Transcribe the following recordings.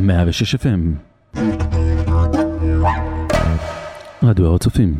106 FM רדיו הר הצופים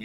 Yeah.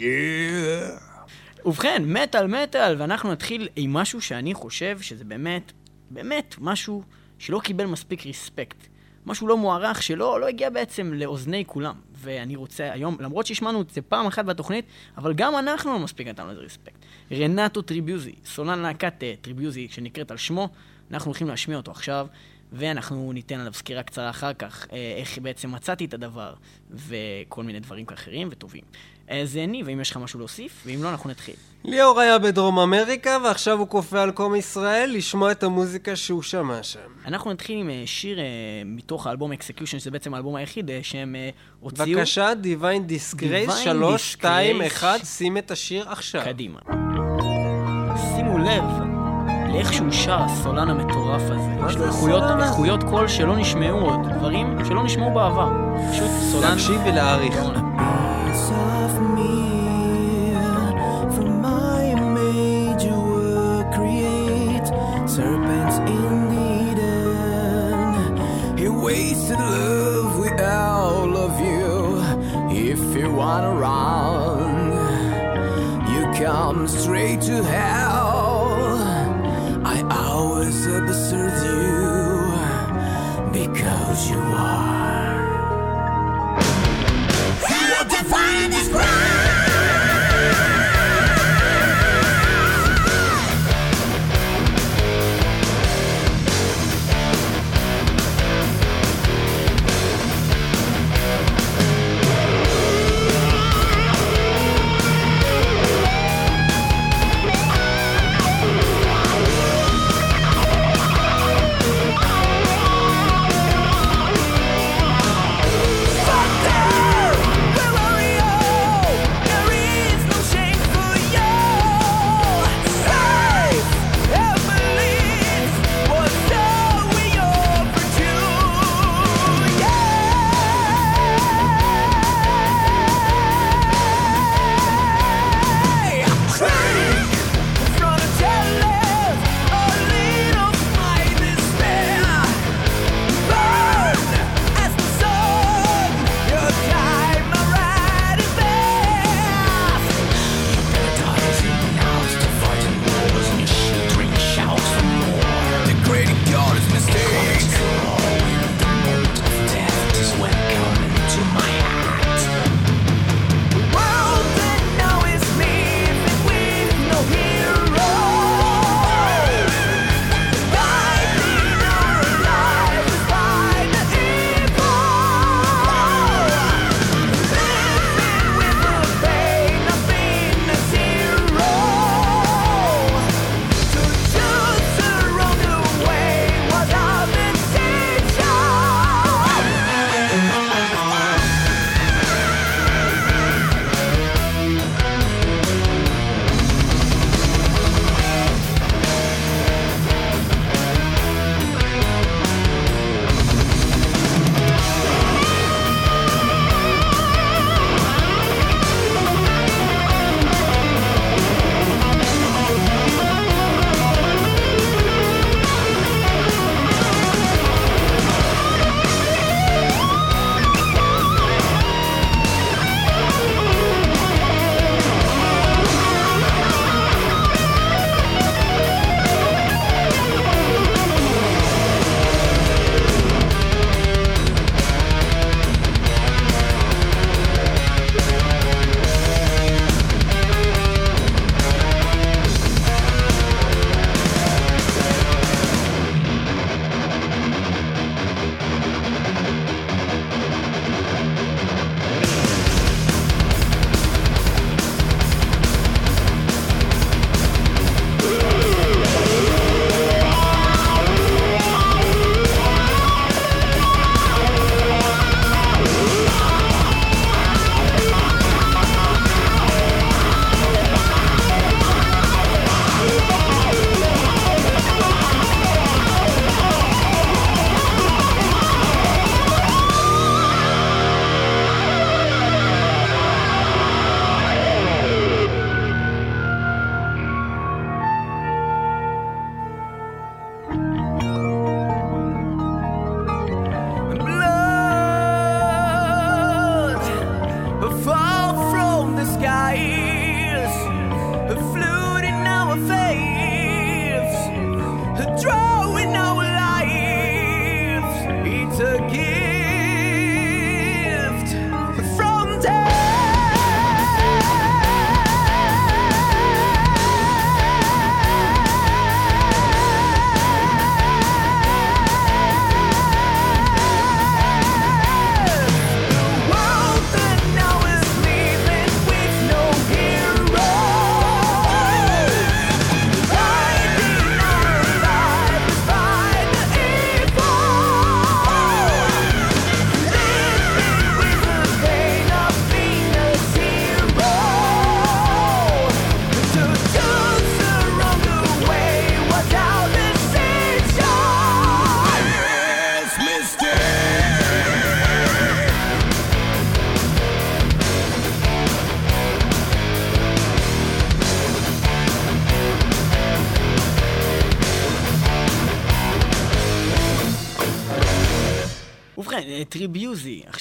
ובכן, מטאל מטאל, ואנחנו נתחיל עם משהו שאני חושב שזה באמת, באמת משהו שלא קיבל מספיק respect. משהו לא מוערך שלא לא הגיע בעצם לאוזני כולם. ואני רוצה היום, למרות שהשמענו את זה פעם אחת בתוכנית, אבל גם אנחנו לא מספיק נתנו לזה respect. רנטו טריביוזי, סולן להקת אה, טריביוזי שנקראת על שמו, אנחנו הולכים להשמיע אותו עכשיו, ואנחנו ניתן עליו סקירה קצרה אחר כך, אה, איך בעצם מצאתי את הדבר, וכל מיני דברים אחרים וטובים. אז אה, ניב, האם יש לך משהו להוסיף? ואם לא, אנחנו נתחיל. ליאור היה בדרום אמריקה, ועכשיו הוא כופה על עם ישראל לשמוע את המוזיקה שהוא שמע שם. אנחנו נתחיל עם אה, שיר מתוך האלבום Execution, שזה בעצם האלבום היחיד שהם הוציאו. בבקשה, Divine Disgrace, Divine 3, 2, Disgrace. 1, שים את השיר עכשיו. קדימה. שימו לב לאיך שהוא שר הסולן המטורף הזה. מה יש זה לו איכויות, הסולן הזה? איכויות קול שלא נשמעו עוד, דברים שלא נשמעו בעבר. פשוט סולן... להקשיב ולהעריך. גאון. piece of me from my image you were create serpents in the Eden he wasted love with all of you if you wanna run you come straight to hell always observe you because you are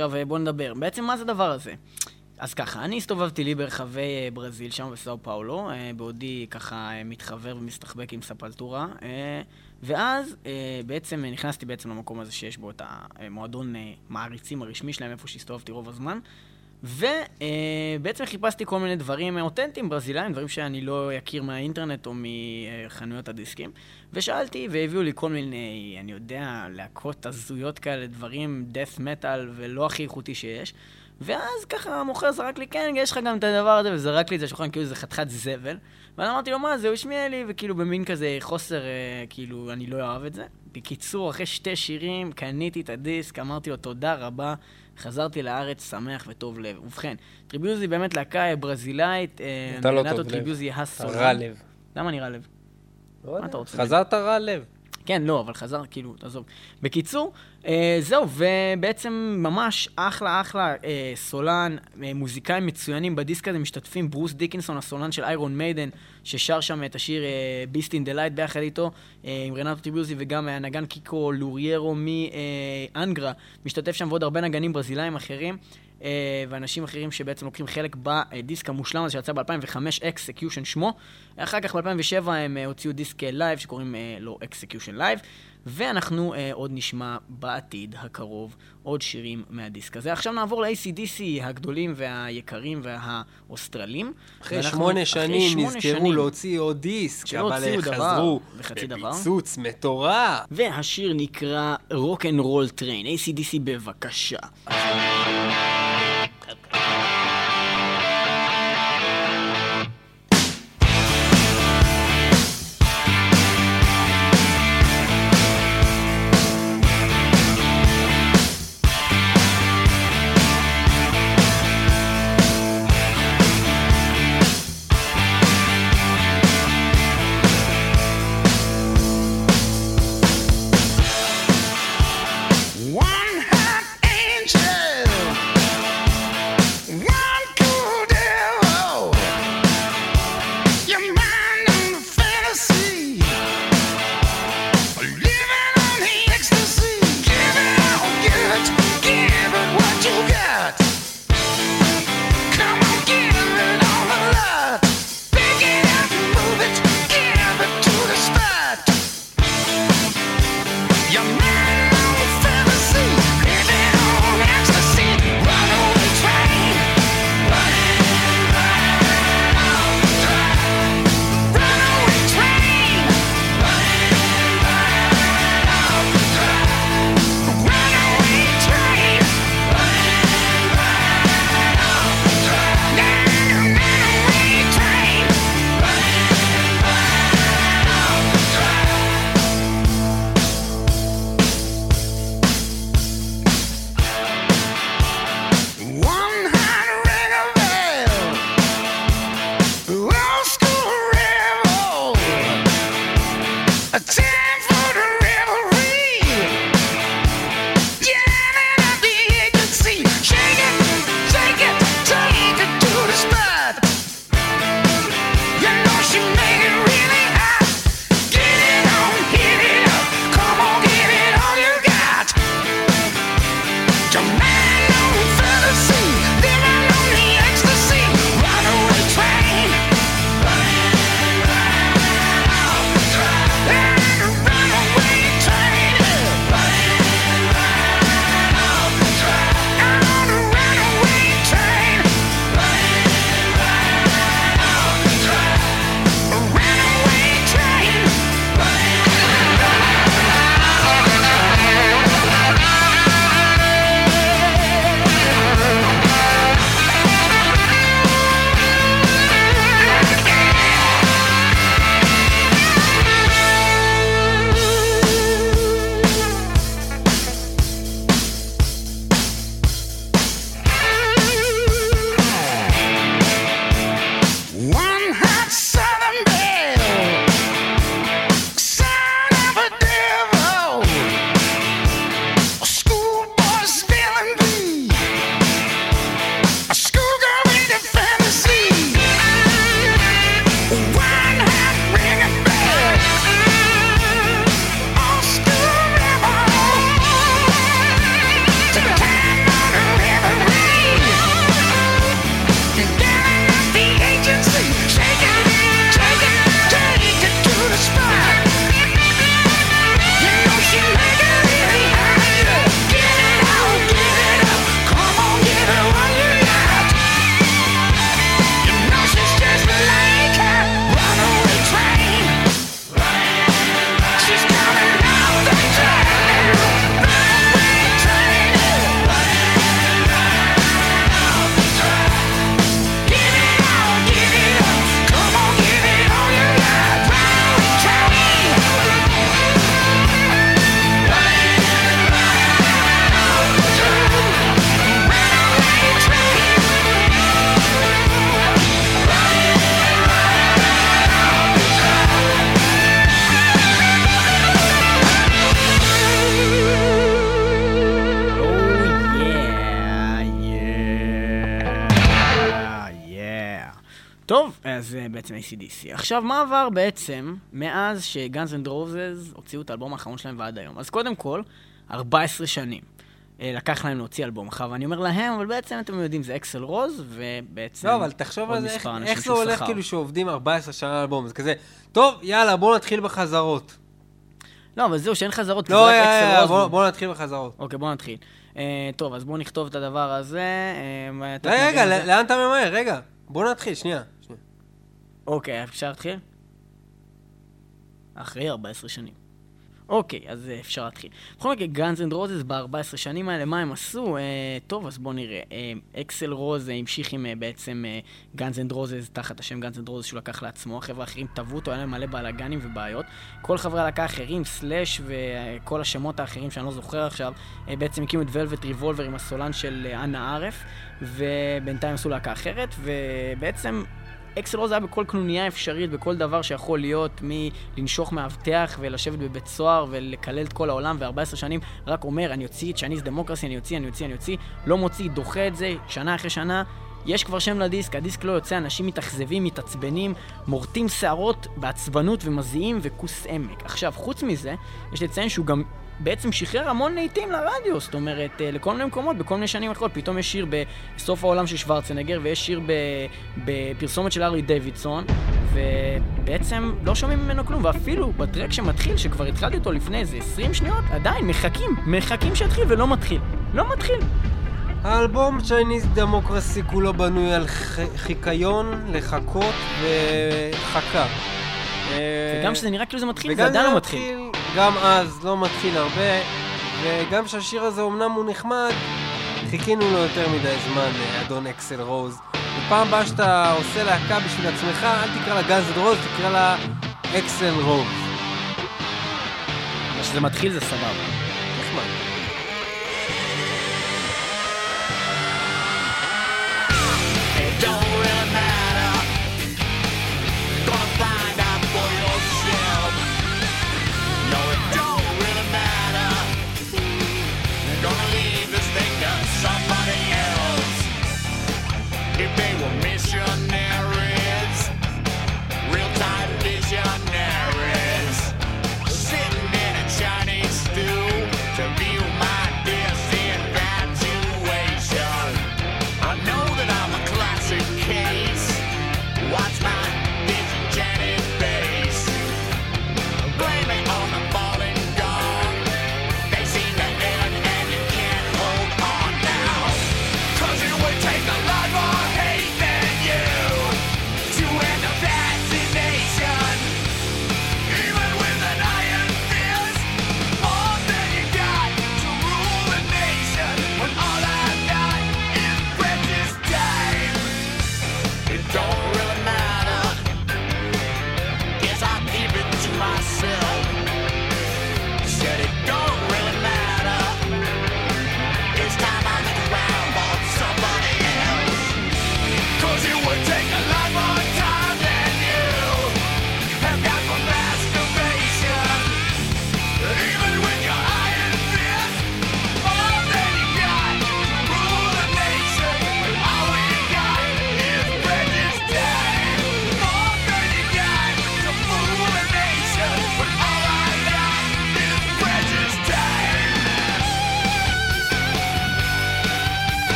עכשיו אה, בואו נדבר. בעצם מה זה הדבר הזה? אז ככה, אני הסתובבתי לי ברחבי אה, ברזיל, שם בסאו פאולו, אה, בעודי ככה מתחבר ומסתחבק עם ספלטורה, ואז בעצם נכנסתי בעצם למקום הזה שיש בו את המועדון מעריצים הרשמי שלהם, איפה שהסתובבתי רוב הזמן, ובעצם חיפשתי כל מיני דברים אותנטיים ברזילאים, דברים שאני לא אכיר מהאינטרנט או מחנויות הדיסקים, ושאלתי, והביאו לי כל מיני, אני יודע, להקות הזויות כאלה, דברים, death metal ולא הכי איכותי שיש. ואז ככה המוכר זרק לי, כן, יש לך גם את הדבר הזה, וזרק לי את זה לשולחן כאילו זה חתיכת זבל. ואני אמרתי לו, מה זה, הוא השמיע לי, וכאילו במין כזה חוסר, אה, כאילו, אני לא אוהב את זה. בקיצור, אחרי שתי שירים, קניתי את הדיסק, אמרתי לו, תודה רבה, חזרתי לארץ שמח וטוב לב. ובכן, טריביוזי באמת להקה אה, ברזילאית, אה, אתה לא. טריביוזי הסולן. רע לב. למה אני רע לב? לא יודע, אתה רוצה? חזרת רע לב. כן, לא, אבל חזר, כאילו, תעזוב. בקיצור, אה, זהו, ובעצם ממש אחלה אחלה אה, סולן, אה, מוזיקאים מצוינים בדיסק הזה משתתפים, ברוס דיקנסון, הסולן של איירון מיידן, ששר שם את השיר Beast in the Light ביחד איתו, אה, עם רנטו טריביוזי וגם הנגן קיקו לוריירו מאנגרה, משתתף שם ועוד הרבה נגנים ברזילאים אחרים. אה, ואנשים אחרים שבעצם לוקחים חלק בדיסק המושלם הזה שיצא ב-2005, Execution שמו. אחר כך ב-2007 הם אה, הוציאו דיסק live שקוראים אה, לו Execution Live, ואנחנו אה, עוד נשמע בעתיד הקרוב עוד שירים מהדיסק הזה. עכשיו נעבור ל-ACDC הגדולים והיקרים והאוסטרלים. אחרי שמונה שנים נזכרו שנים. להוציא עוד דיסק, אבל חזרו. בפיצוץ מטורף. והשיר נקרא Rock and Roll Train, ACDC בבקשה. טוב, אז אה, בעצם ACDC. עכשיו, מה עבר בעצם מאז שגאנז אנד רוזז הוציאו את האלבום האחרון שלהם ועד היום? אז קודם כל, 14 שנים. אה, לקח להם להוציא אלבום אחר, ואני אומר להם, אבל בעצם אתם יודעים, זה אקסל רוז, ובעצם... לא, אבל תחשוב על זה, איך- איך זה הולך. כאילו שעובדים 14 שנה על אלבום, זה כזה, טוב, יאללה, בואו נתחיל בחזרות. לא, אבל זהו, שאין חזרות, לא, זה יאללה, יאללה. בואו בואו נתחיל בחזרות. אוקיי, בואו נתחיל. אה, טוב, אז בואו נכתוב את הדבר הזה. אה, אתה רגע, רגע, זה. לאן אתה ממהר? רגע, בואו נתחיל, שנייה. אוקיי, אפשר להתחיל? אחרי 14 שנים. אוקיי, אז אה, אפשר להתחיל. בכל מקרה, Guns N' Roses ב-14 שנים האלה, מה הם עשו? אה, טוב, אז בואו נראה. אה, אקסל רוז המשיך עם אה, בעצם Guns N' Roses תחת השם Guns N' Roses שהוא לקח לעצמו. החבר'ה האחרים תבעו אותו, היה להם מלא בלאגנים ובעיות. כל חברי הלהקה האחרים, סלאש וכל השמות האחרים שאני לא זוכר עכשיו, אה, בעצם הקימו את ולווט ריבולבר עם הסולן של אנה ערף, ובינתיים עשו להקה אחרת, ובעצם אקסל רוז היה בכל קנוניה אפשרית, בכל דבר שיכול להיות, מלנשוך מאבטח ולשבת בבית סוהר ולקלל את כל העולם, ו-14 שנים רק אומר, אני אוציא את צ'ייניז דמוקרסי, אני אוציא, אני אוציא, אני אוציא, לא מוציא, דוחה את זה, שנה אחרי שנה. יש כבר שם לדיסק, הדיסק לא יוצא, אנשים מתאכזבים, מתעצבנים, מורטים שערות בעצבנות ומזיעים וכוס עמק. עכשיו, חוץ מזה, יש לציין שהוא גם בעצם שחרר המון להיטים לרדיו, זאת אומרת, אה, לכל מיני מקומות, בכל מיני שנים אחרות. פתאום יש שיר בסוף העולם של שוורצנגר, ויש שיר בפרסומת של ארי דיווידסון, ובעצם לא שומעים ממנו כלום, ואפילו בטרק שמתחיל, שכבר התחלתי אותו לפני איזה 20 שניות, עדיין מחכים, מחכים שיתחיל ולא מתחיל. לא מתחיל. האלבום צ'ייניז דמוקרסי כולו בנוי על חיקיון, לחכות וחכה. אה, וגם כשזה נראה כאילו זה מתחיל, זה עדיין זה לא מתחיל. גם אז לא מתחיל הרבה, וגם שהשיר הזה אמנם הוא נחמד, חיכינו לו יותר מדי זמן, אה, אדון אקסל רוז. בפעם הבאה שאתה עושה להקה בשביל עצמך, אל תקרא לה גז רוז, תקרא לה אקסל רוז. כשזה מתחיל זה סבבה.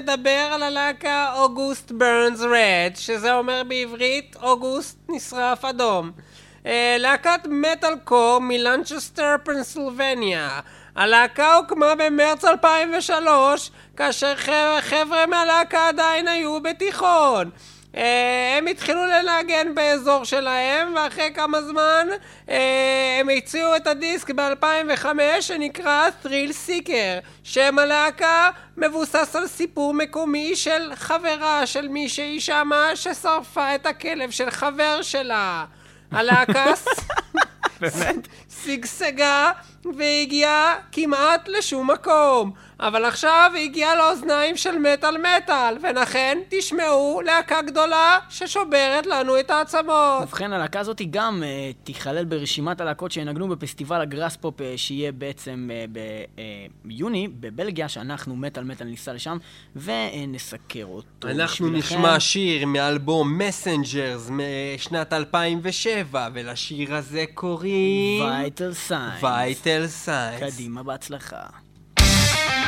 נדבר על הלהקה אוגוסט ברנס רד, שזה אומר בעברית אוגוסט נשרף אדום. אה, להקת מטאל קור מלנצ'סטר פנסילבניה. הלהקה הוקמה במרץ 2003, כאשר חבר'ה מהלהקה עדיין היו בתיכון. אה, הם התחילו לנגן באזור שלהם, ואחרי כמה זמן אה, הם הציעו את הדיסק ב-2005 שנקרא Thrill Seeker. שם הלהקה מבוסס על סיפור מקומי של חברה של מישהי שמה ששרפה את הכלב של חבר שלה. הלהקה שגשגה והגיעה כמעט לשום מקום. אבל עכשיו היא הגיעה לאוזניים של מטאל מטאל, ולכן תשמעו להקה גדולה ששוברת לנו את העצמות. ובכן, הלהקה הזאת גם אה, תיכלל ברשימת הלהקות שינגנו בפסטיבל הגראס פופ אה, שיהיה בעצם אה, ביוני בבלגיה, שאנחנו מטאל מטאל ניסע לשם ונסקר אותו. אנחנו בשבילכם. נשמע שיר מאלבום Messengers משנת 2007, ולשיר הזה קוראים... Vital Signs. Vital Signs. קדימה, בהצלחה.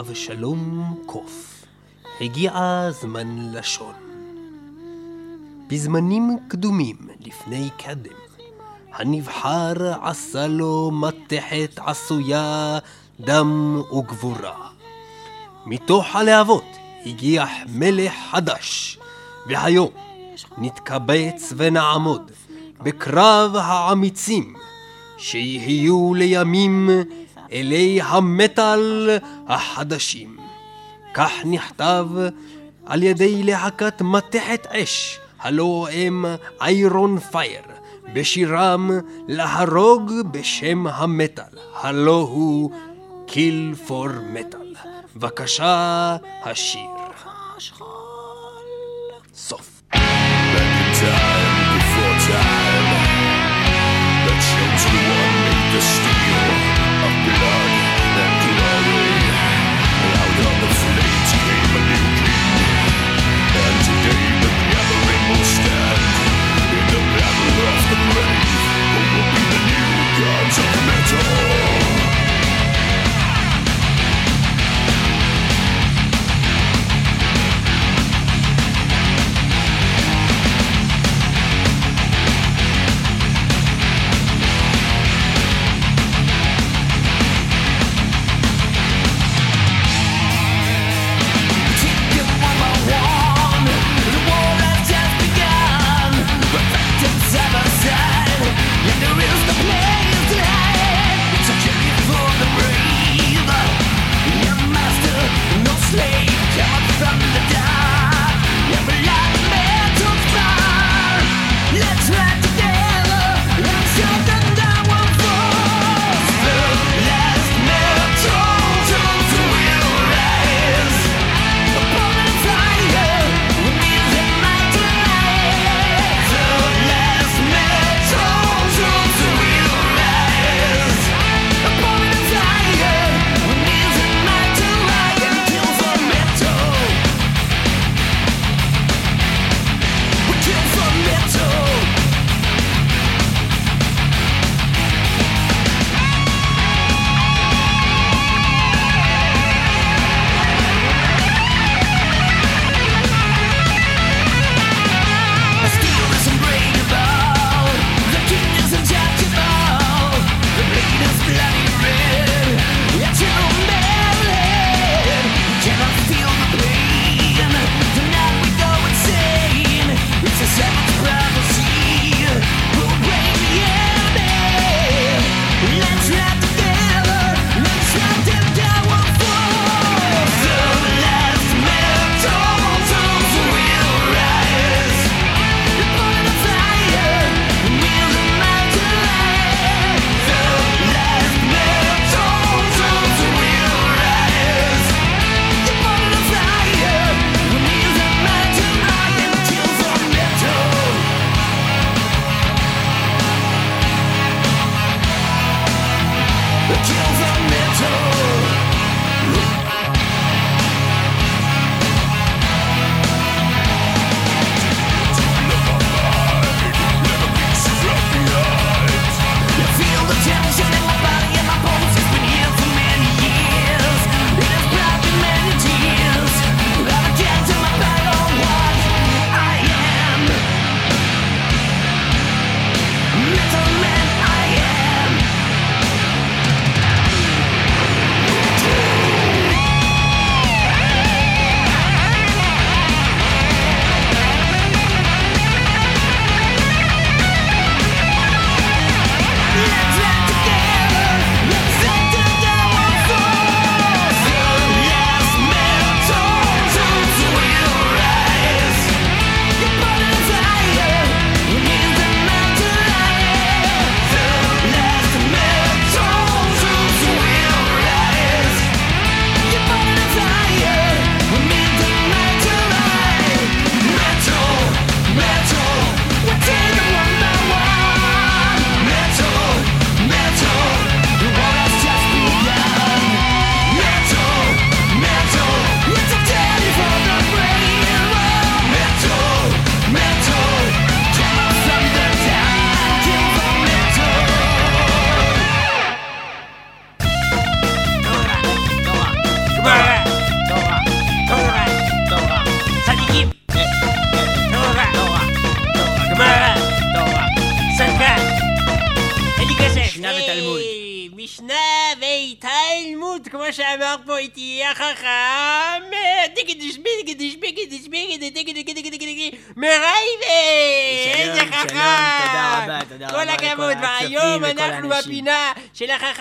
אבשלום קוף, הגיע זמן לשון. בזמנים קדומים, לפני קדם, הנבחר עשה לו מתכת עשויה דם וגבורה. מתוך הלהבות הגיח מלך חדש, והיום נתקבץ ונעמוד בקרב האמיצים, שיהיו לימים אלי המטאל החדשים. כך נכתב על ידי להקת מתכת אש, הלא הם איירון פייר, בשירם להרוג בשם המטאל, הלא הוא קיל פור מטאל. בבקשה, השיר. סוף. Time before time, the changed we want made the stupid.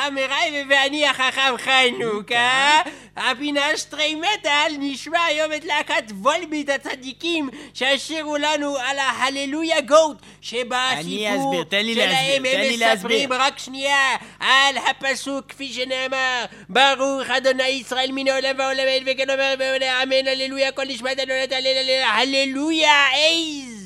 מרייבה ואני החכם חנוכה. הפינה שטרי מטאל נשמע היום את להקת וולביט הצדיקים שהשירו לנו על ההללויה גוט שבסיפור שלהם הם מספרים. רק שנייה על הפסוק כפי שנאמר ברוך אדוני ישראל מן העולם והעולם אין וכן אומר ואומר אמן הללויה כל נשמת אדוני הללויה אייז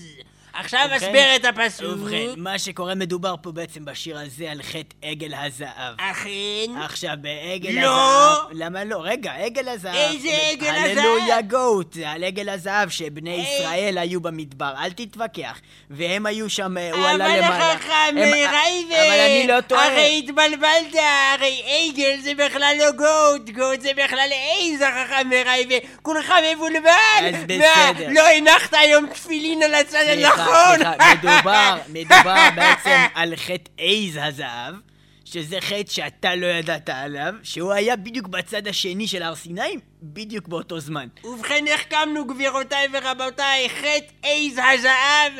עכשיו אסביר את הפסוק ובכן, מה שקורה מדובר פה בעצם בשיר הזה על חטא עגל הזהב. אכן עכשיו, בעגל לא. הזהב... למה לא? רגע, עגל הזהב. איזה עגל הללויה הזהב? גוט, זה על עגל הזהב שבני היי. ישראל היו במדבר, אל תתווכח. והם היו שם, אה, הוא עלה אבל למעלה. החכם הם- רייבה, אבל אני לא טועה. הרי התבלבלת, הרי עגל זה בכלל לא גוט, גוט זה בכלל עז החכם רייבה, כולך מבולבל. אז מה, בסדר. לא הנחת היום תפילין על הצד סליחה, הנכון. סליחה, מדובר, מדובר בעצם על חטא עז הזהב, שזה חטא שאתה לא ידעת עליו, שהוא היה בדיוק בצד השני של הר סיני, בדיוק באותו זמן. ובכן החכמנו גבירותיי ורבותיי, חטא עז הזהב.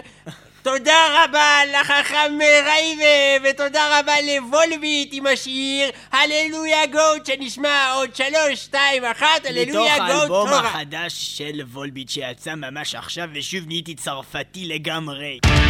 תודה רבה לחכם רייבה, ותודה רבה לוולביט עם השיר הללויה גוט שנשמע עוד שלוש, שתיים, אחת, מתוך הללויה גוט האלבום תורה. החדש של וולביט שיצא ממש עכשיו, ושוב נהייתי צרפתי לגמרי.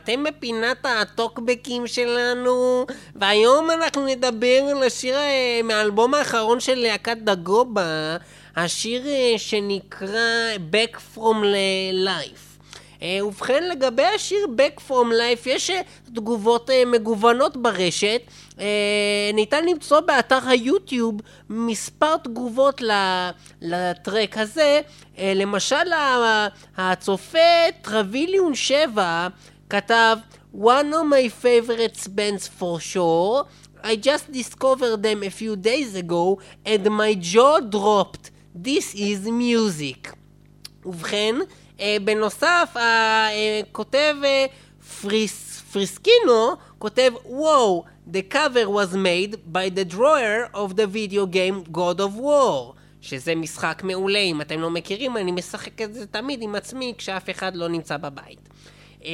ואתם בפינת הטוקבקים שלנו, והיום אנחנו נדבר על השיר אה, מהאלבום האחרון של להקת דגובה, השיר אה, שנקרא Back From Life. אה, ובכן, לגבי השיר Back From Life, יש תגובות מגוונות ברשת. ניתן למצוא באתר היוטיוב מספר תגובות לטרק הזה. למשל, הצופה טרוויליון 7 כתב One of my favorites bands for sure. I just discovered them a few days ago and my jaw dropped. This is music. ובכן, אה, בנוסף, הכותב אה, פריס, פריסקינו כותב, וואו, the cover was made by the drawer of the video game God of War, שזה משחק מעולה, אם אתם לא מכירים, אני משחק את זה תמיד עם עצמי כשאף אחד לא נמצא בבית. אה,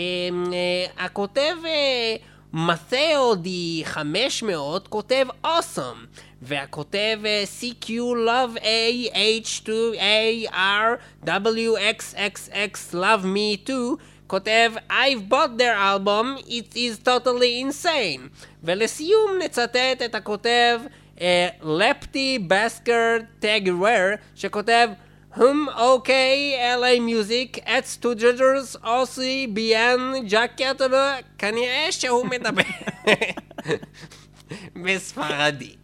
אה, הכותב אה, מתאו די 500 כותב awesome והכותב אה, CQ Love A H 2 A R W X X X Love Me Too כותב I've bought their album, it is totally insane. ולסיום נצטט את הכותב לפטי בסקר טגוור שכותב הם אוקיי, LA מיוזיק, את סטוג'רס, אוסי, ביאן, ג'קט, כנראה שהוא מדבר בספרדי.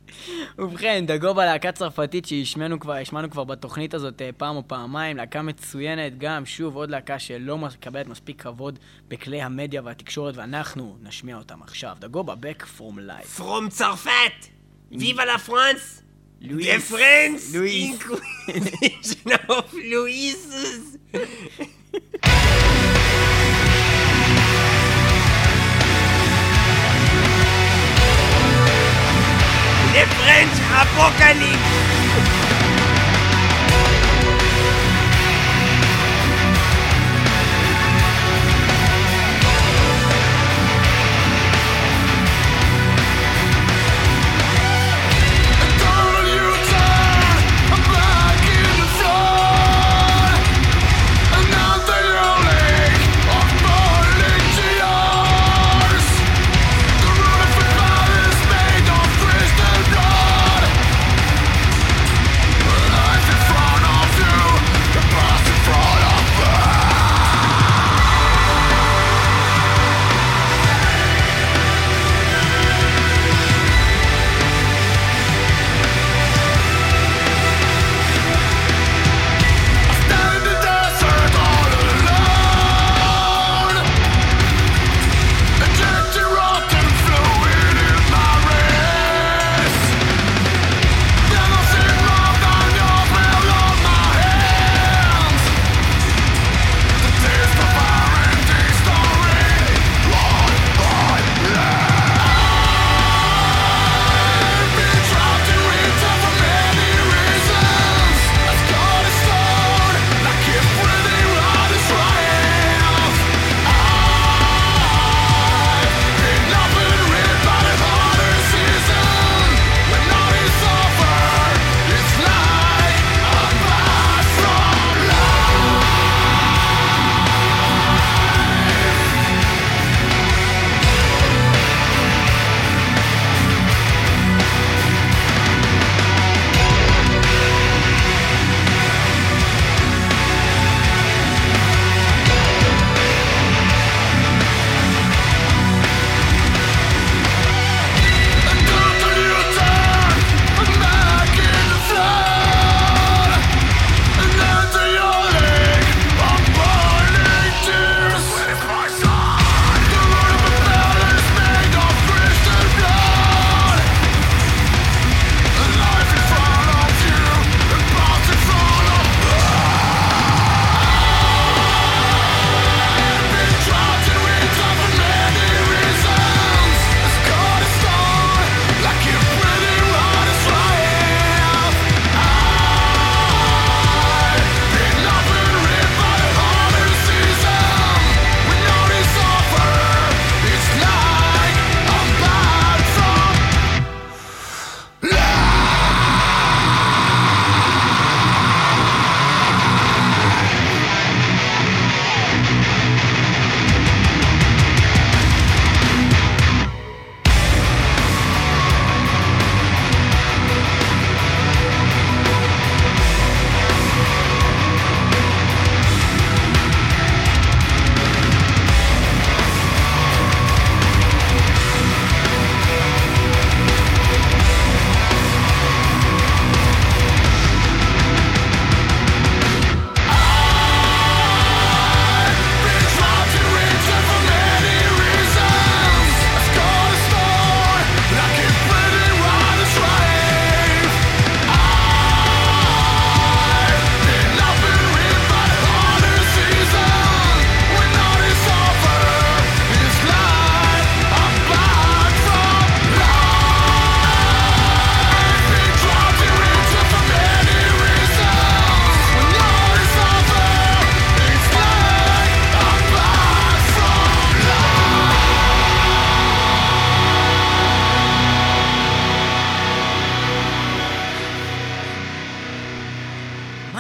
ובכן, דגובה להקה צרפתית שהשמענו כבר, השמענו כבר בתוכנית הזאת אה, פעם או פעמיים, להקה מצוינת, גם שוב עוד להקה שלא מקבלת מספיק כבוד בכלי המדיה והתקשורת, ואנחנו נשמיע אותם עכשיו. דגובה, Back From Life. From צרפת! ויבה לה פרנס! Luis. The friends Luis. inclusion of Luis. The French Apocalypse.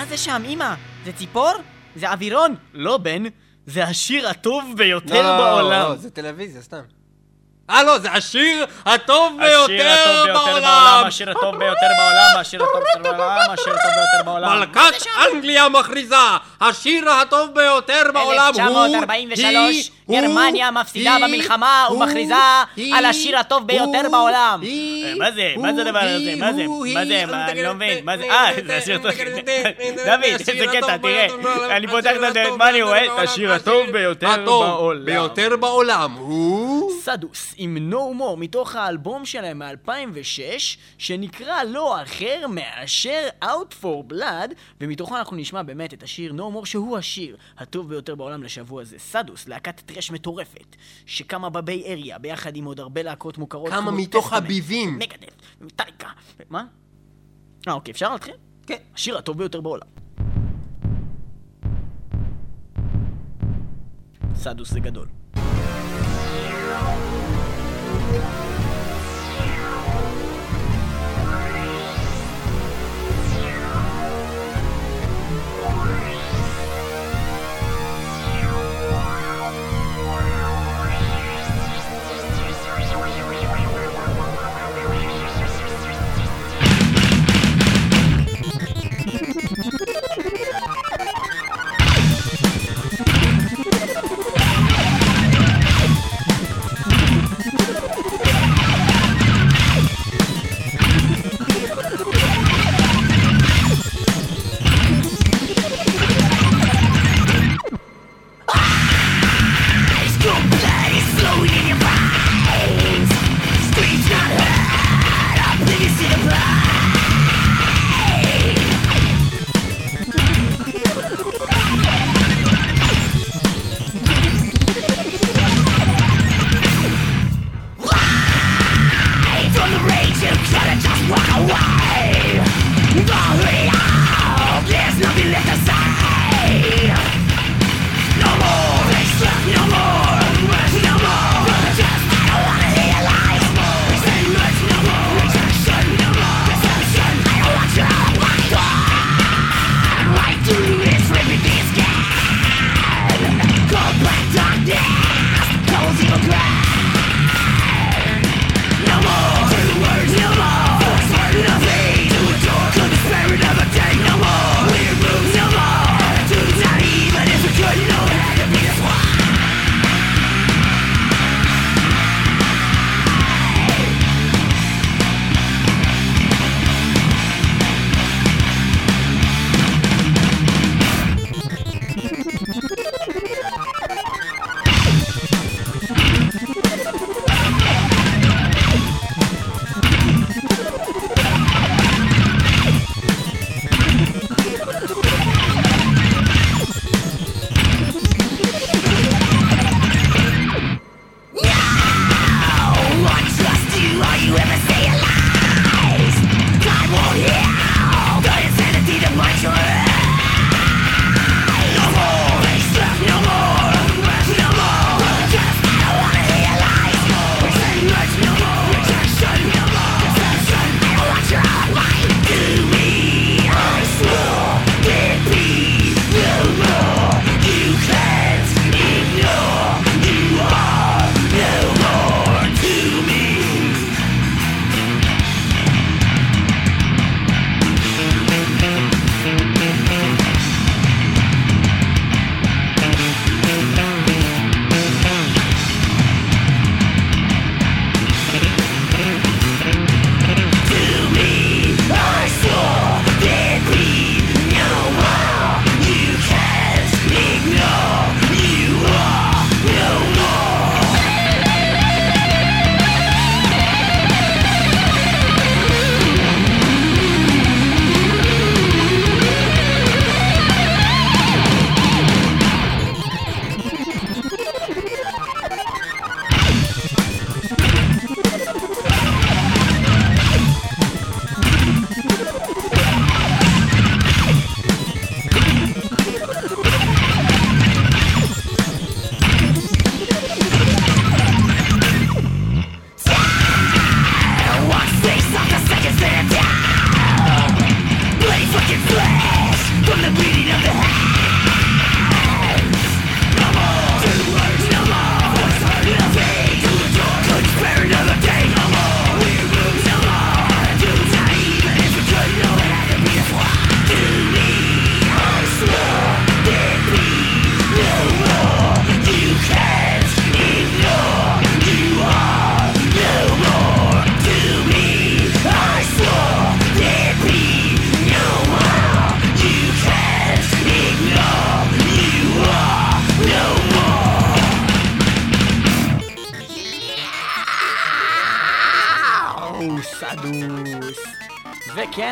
זה שם, אמא? זה ציפור? זה אווירון? לא, בן. זה השיר הטוב ביותר לא, לא, בעולם. לא, זה טלוויזיה, סתם. אה, לא, זה השיר הטוב ביותר בעולם, בעולם! השיר הטוב ביותר בעולם, השיר הטוב ביותר בעולם, השיר הטוב ביותר בעולם. מלכת אנגליה מכריזה, השיר הטוב ביותר בעולם הוא... 1943, היא, גרמניה מפסידה במלחמה ומכריזה על השיר הטוב ביותר בעולם. אה, מה זה? מה זה הדבר הזה? מה זה? מה זה? אני לא מבין. מה זה? אה, זה השיר הטוב. דוד, איזה קטע, תראה. אני פותח את הדלת, הטוב מה אני ביותר רואה? בעולם, השיר הטוב ביותר בעולם. ביותר בעולם הוא... סדוס עם No More מתוך האלבום שלהם מ-2006 שנקרא לא אחר מאשר Out for Blood ומתוכו אנחנו נשמע באמת את השיר No More שהוא השיר הטוב ביותר בעולם לשבוע הזה. סדוס, להקת טרש מטורפת שקמה בביי אריה ביחד עם עוד הרבה להקות מוכרות כמה מתוך הביבים. מגדף, מטאליקה, מה? אה אוקיי, אפשר להתחיל? כן. השיר הטוב ביותר בעולם. סדוס זה גדול.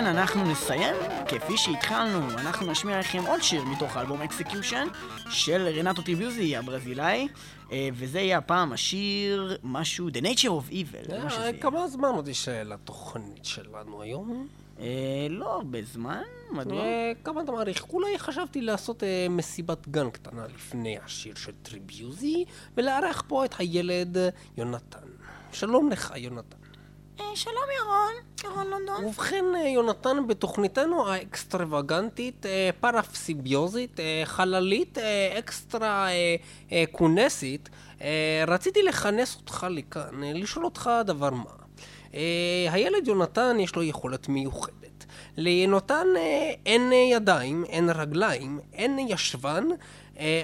וכן, אנחנו נסיים כפי שהתחלנו, אנחנו נשמיע לכם עוד שיר מתוך האלבום Execution של רנטו טריביוזי הברזילאי, אה, וזה יהיה הפעם השיר משהו, The Nature of Evil. זה אה. כמה זמן עוד יש אה, לתוכנית שלנו היום? אה, לא הרבה זמן, מדוע? אה, כמה אתה מעריך? אולי חשבתי לעשות אה, מסיבת גן קטנה לפני השיר של טריביוזי, ולארח פה את הילד יונתן. שלום לך, יונתן. אה, שלום ירון, ירון לונדון. ובכן, אה, יונתן, בתוכניתנו האקסטרווגנטית, אה, פרפסיביוזית, חללית, אקסטרה כונסית, רציתי לכנס אותך לכאן, לשאול אותך דבר מה. הילד יונתן יש לו יכולת מיוחדת. ליונתן אין ידיים, אין רגליים, אין ישבן,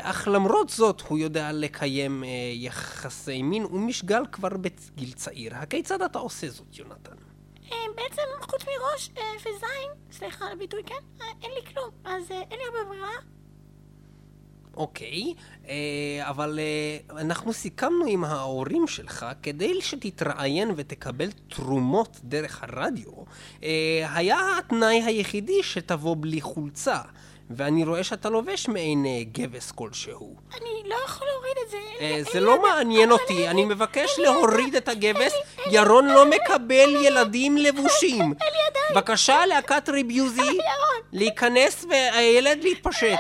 אך למרות זאת הוא יודע לקיים אה, יחסי מין ומשגל כבר בגיל צעיר. הכיצד אתה עושה זאת, יונתן? אה, בעצם חוץ מראש אה, וזין, סליחה על הביטוי, כן? אה, אין לי כלום, אז אה, אין לי הרבה ברירה. אוקיי, אה, אבל אה, אנחנו סיכמנו עם ההורים שלך, כדי שתתראיין ותקבל תרומות דרך הרדיו, אה, היה התנאי היחידי שתבוא בלי חולצה, ואני רואה שאתה לובש מעין אה, גבס כלשהו. אני לא יכול להוריד את זה. אה, זה לא מעניין אותי, אני מבקש להוריד את הגבס, ירון לא מקבל ילדים לבושים. אין לי ידיים. בבקשה, להקת טריביוזי, ירון. להיכנס והילד להתפשט.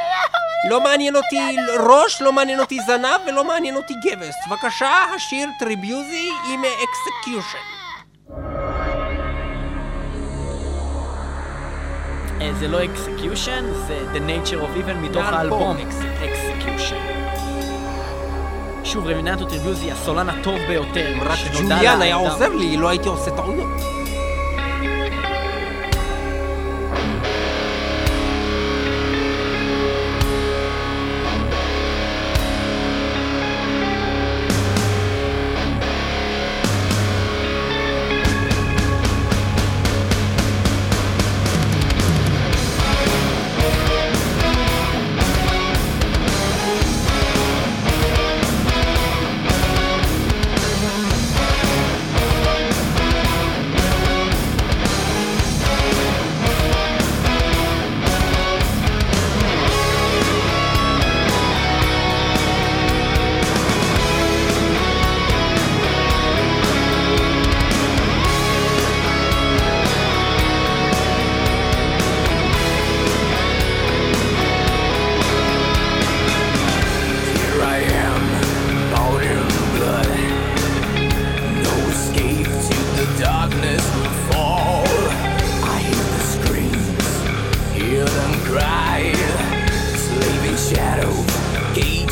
לא מעניין אותי ראש, לא מעניין אותי זנב ולא מעניין אותי גבס. בבקשה, השיר טריביוזי עם Execution. זה לא Execution, זה The Nature of Evil מתוך האלבום Execution. שוב, רנטו טריביוזי, הסולן הטוב ביותר. רק ג'וליאן היה. עוזר לי, לא הייתי עושה טעויות.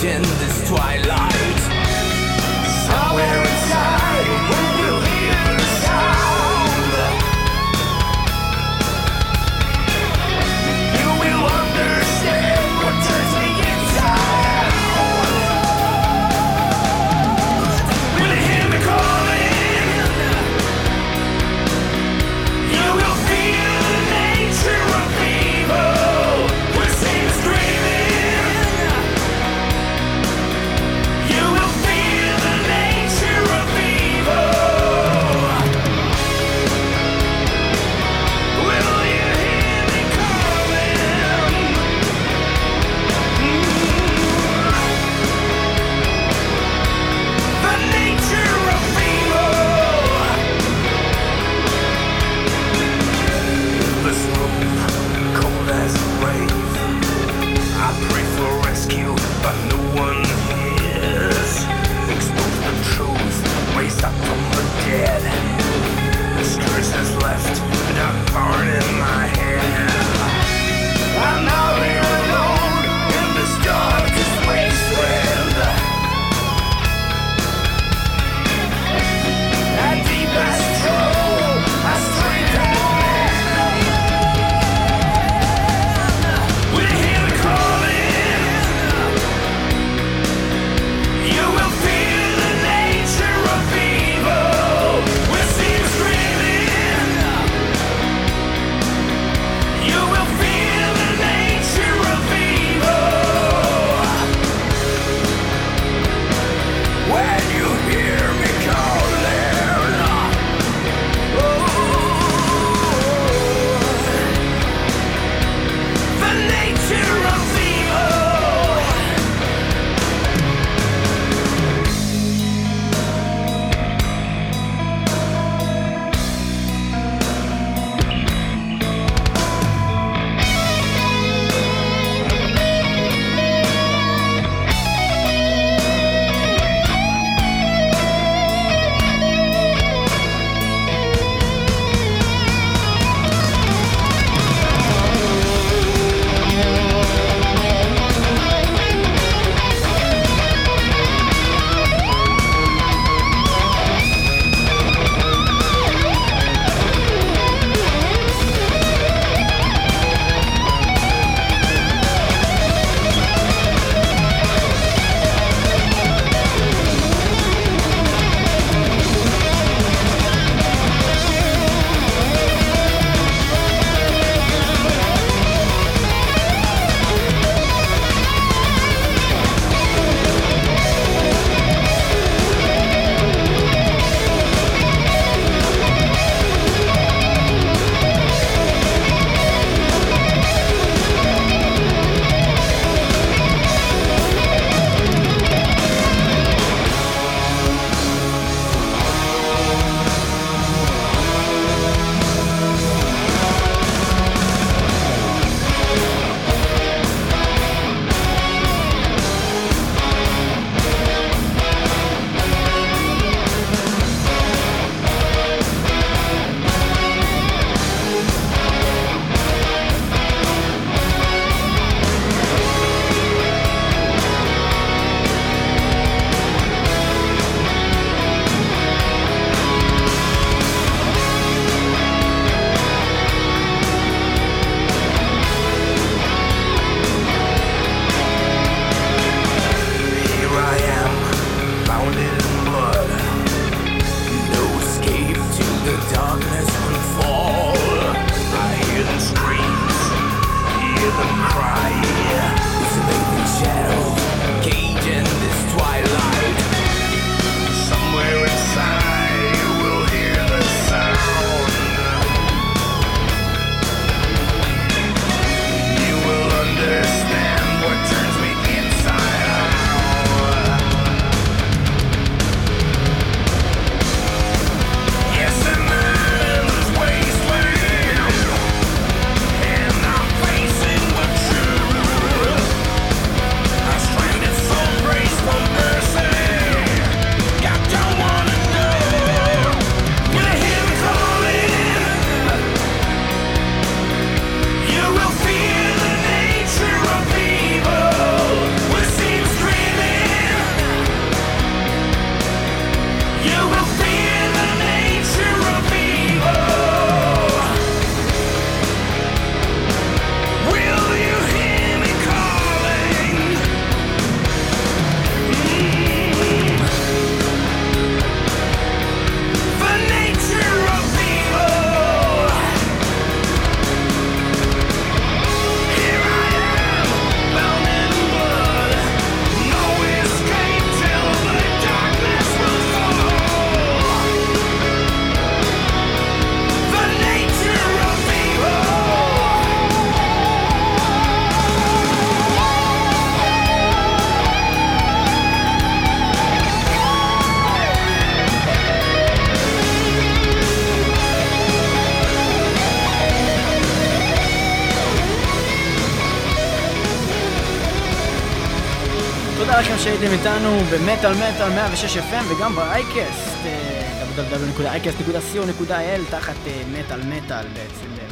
Gauging this twilight. שהייתם איתנו במטאל מטאל 106 FM וגם באייקסט, אה, www.iCast.co.il תחת אה, מטאל מטאל בעצם באמת.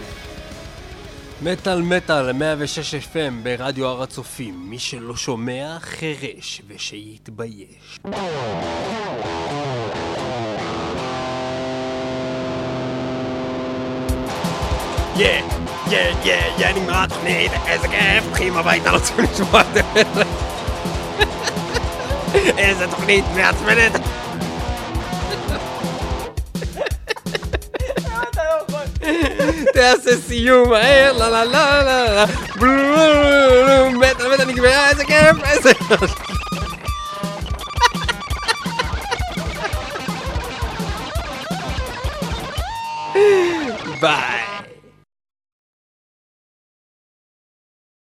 מטאל מטאל 106 FM ברדיו הר הצופים. מי שלא שומע, חירש ושיתבייש. יא, יא, יא, יא, נגמרה התוכנית, איזה כיף, הולכים הביתה, לא צריכים לשמוע את זה. איזה תוכנית מעצבנת. תעשה סיום מהר, לה לה לה לה לה בלום, מטאל מטאל נגמרה, איזה כיף, איזה... ביי.